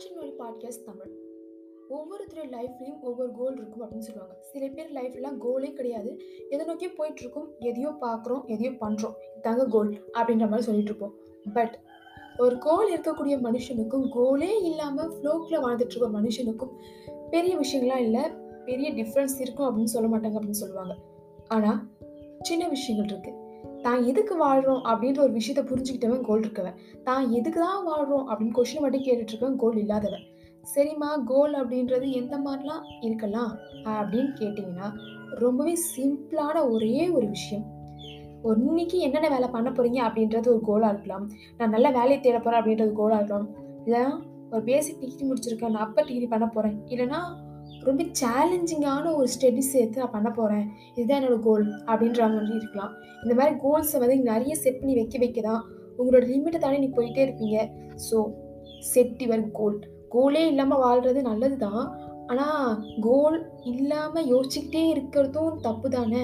ஆற்றின் மொழி பாட்காஸ்ட் தமிழ். ஒவ்வொருத்தர் லைஃப்லையும் ஒவ்வொரு கோல் இருக்கும் அப்படின்னு சொல்லுவாங்க. சில பேர் லைஃப்லாம் கோலே கிடையாது. எதை நோக்கி போயிட்டுருக்கோம் எதையோ பார்க்குறோம் எதையோ பண்ணுறோம் இதாங்க கோல் அப்படின்ற மாதிரி சொல்லிட்டு இருப்போம். பட் ஒரு கோல் இருக்கக்கூடிய மனுஷனுக்கும் கோலே இல்லாமல் ஃப்ளோக்கில் வாழ்ந்துட்டு இருக்க மனுஷனுக்கும் பெரிய விஷயங்கள்லாம் இல்லை. பெரிய டிஃப்ரென்ஸ் இருக்கும் அப்படின்னு சொல்ல மாட்டாங்க அப்படின்னு சொல்லுவாங்க. ஆனால் சின்ன விஷயங்கள் இருக்குது தான் எதுக்கு வாழ்கிறோம் அப்படின்ற ஒரு விஷயத்தை புரிஞ்சுக்கிட்டவன் கோல் இருக்கவன். தான் எதுக்கு தான் வாழ்கிறோம் அப்படின்னு கொஷின் மட்டும் கேட்டுட்ருக்கவன் கோல் இல்லாதவன். சரிம்மா கோல் அப்படின்றது எந்த மாதிரிலாம் இருக்கலாம்? அப்படின்னு கேட்டிங்கன்னா ரொம்பவே சிம்பிளான ஒரே ஒரு விஷயம். ஒரு இன்னைக்கு என்னென்ன வேலை பண்ண போகிறீங்க அப்படின்றது ஒரு கோலாக இருக்கலாம். நான் நல்ல வேலையை தேட போகிறேன் அப்படின்றது கோலாக இருக்கலாம். இல்லை ஒரு பேசிக் டிகிரி முடிச்சிருக்கேன். நான் அப்போ டிகிரி பண்ண போகிறேன் இல்லைன்னா ரொம்ப சேலஞ்சிங்கான ஒரு ஸ்டடி சேர்த்து நான் பண்ண போகிறேன் இதுதான் என்னோட கோல் அப்படின்ற மாதிரி இருக்கலாம். இந்த மாதிரி கோல்ஸை வந்து நிறைய செட் பண்ணி வைக்க வைக்க தான் உங்களோட லிமிட்டை தாண்டி நீ போயிட்டே இருப்பீங்க. ஸோ செட் யுவர் கோல் கோலே இல்லாமல் வாழ்கிறது நல்லது தான் ஆனால் கோல் இல்லாமல் யோசிச்சுக்கிட்டே இருக்கிறதும் தப்பு தானே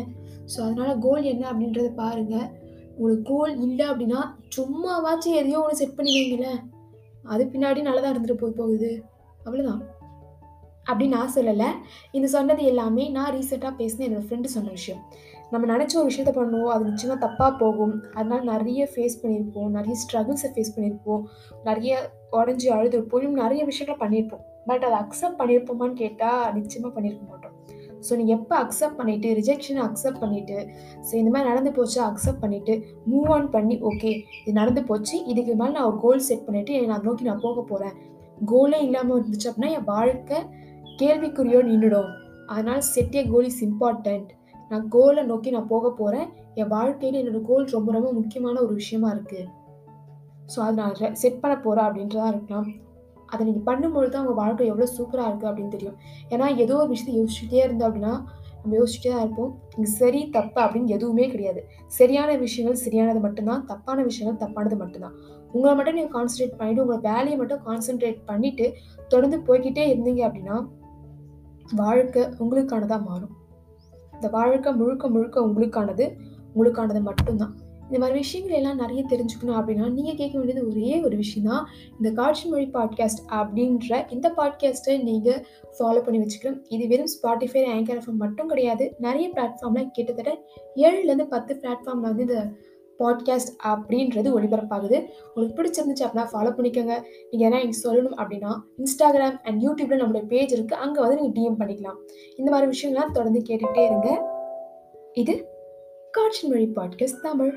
ஸோ அதனால் கோல் என்ன அப்படின்றத பாருங்கள் உங்களுக்கு கோல் இல்லை அப்படின்னா சும்மாவாச்சும் எதையோ ஒன்று செட் பண்ணி வைங்களேன். அது பின்னாடி நல்லதாக இருந்துட்டு போய் போகுது அவ்வளோதான் அப்படி நான் சொல்லலை. இது சொன்னது எல்லாமே நான் ரீசெண்டாக பேசின என்னோடய ஃப்ரெண்டு சொன்ன விஷயம். நம்ம நினச்ச ஒரு விஷயத்த பண்ணுவோம் அது நிச்சயமாக தப்பாக போகும். அதனால் நிறைய ஃபேஸ் பண்ணியிருப்போம் நிறைய ஸ்ட்ரகிள்ஸை ஃபேஸ் பண்ணியிருப்போம். நிறைய உடஞ்சி அழுதுருப்போம் நிறைய விஷயங்களை பண்ணியிருப்போம். பட் அதை அக்செப்ட் பண்ணியிருப்போமான்னு கேட்டால் நிச்சயமாக பண்ணியிருக்க மாட்டோம். ஸோ நீ எப்போ அக்செப்ட் பண்ணிவிட்டு ரிஜெக்ஷனை அக்செப்ட் பண்ணிவிட்டு ஸோ இந்த மாதிரி நடந்து போச்சு அக்செப்ட் பண்ணிவிட்டு மூவ் ஆன் பண்ணி ஓகே இது நடந்து போச்சு இதுக்கு மேலே நான் ஒரு கோல் செட் பண்ணிவிட்டு நான் நோக்கி நான் போக போகிறேன் கோலே இல்லாமல் இருந்துச்சு அப்படின்னா என் வாழ்க்கை கேள்விக்குறியோ நின்றுடும் அதனால் set a goal is important நான் கோலை நோக்கி நான் போக போகிறேன் என் வாழ்க்கையில் என்னோட கோல் ரொம்ப ரொம்ப முக்கியமான ஒரு விஷயமா இருக்குது ஸோ அதை நான் செட் பண்ண போகிறேன் அப்படின்றதா இருக்கலாம். அதை நீங்கள் பண்ணும்பொழுது தான் உங்கள் வாழ்க்கை எவ்வளோ சூப்பராக இருக்குது அப்படின்னு தெரியும். ஏன்னா ஏதோ ஒரு விஷயத்தை யோசிச்சுட்டே இருந்தோம் அப்படின்னா நம்ம யோசிச்சுட்டே தான் இருப்போம். இங்கே சரி தப்பு அப்படின்னு எதுவுமே கிடையாது. சரியான விஷயங்கள் சரியானது மட்டும்தான் தப்பான விஷயங்கள் தப்பானது மட்டும்தான். உங்களை மட்டும் நீங்கள் கான்சன்ட்ரேட் பண்ணிவிட்டு உங்களை வேலையை மட்டும் கான்சென்ட்ரேட் பண்ணிவிட்டு தொடர்ந்து போய்கிட்டே இருந்தீங்க அப்படின்னா வாழ்க்கை உங்களுக்கானதாக மாறும். இந்த வாழ்க்கை முழுக்க முழுக்க உங்களுக்கானது உங்களுக்கானது மட்டும்தான். இந்த மாதிரி விஷயங்கள் எல்லாம் நிறைய தெரிஞ்சுக்கணும் அப்படின்னா நீங்கள் கேட்க வேண்டியது ஒரே ஒரு விஷயம் தான் இந்த காட்சி மொழி பாட்காஸ்ட் அப்படின்ற இந்த பாட்காஸ்ட்டை நீங்கள் ஃபாலோ பண்ணி வச்சுக்கணும். இது வெறும் ஸ்பாட்டிஃபை ஆங்கர் எஃப்எம் மட்டும் கிடையாது. நிறைய பிளாட்ஃபார்மில் கிட்டத்தட்ட ஏழுலேருந்து பத்து பிளாட்ஃபார்மில் வந்து இந்த பாட்காஸ்ட் அப்படின்றது ஒளிபரப்பாகுது. உங்களுக்கு பிடிச்சிருந்துச்சு அப்படின்னா ஃபாலோ பண்ணிக்கோங்க. நீங்கள் என்ன எனக்கு சொல்லணும் அப்படின்னா இன்ஸ்டாகிராம் அண்ட் யூடியூப்பில் நம்மளுடைய பேஜ் இருக்குது அங்கே வந்து நீங்கள் டிஎம் பண்ணிக்கலாம். இந்த மாதிரி விஷயங்கள்லாம் தொடர்ந்து கேட்டுகிட்டே இருங்க. இது காட்சி மொழி பாட்காஸ்ட் தமிழ்.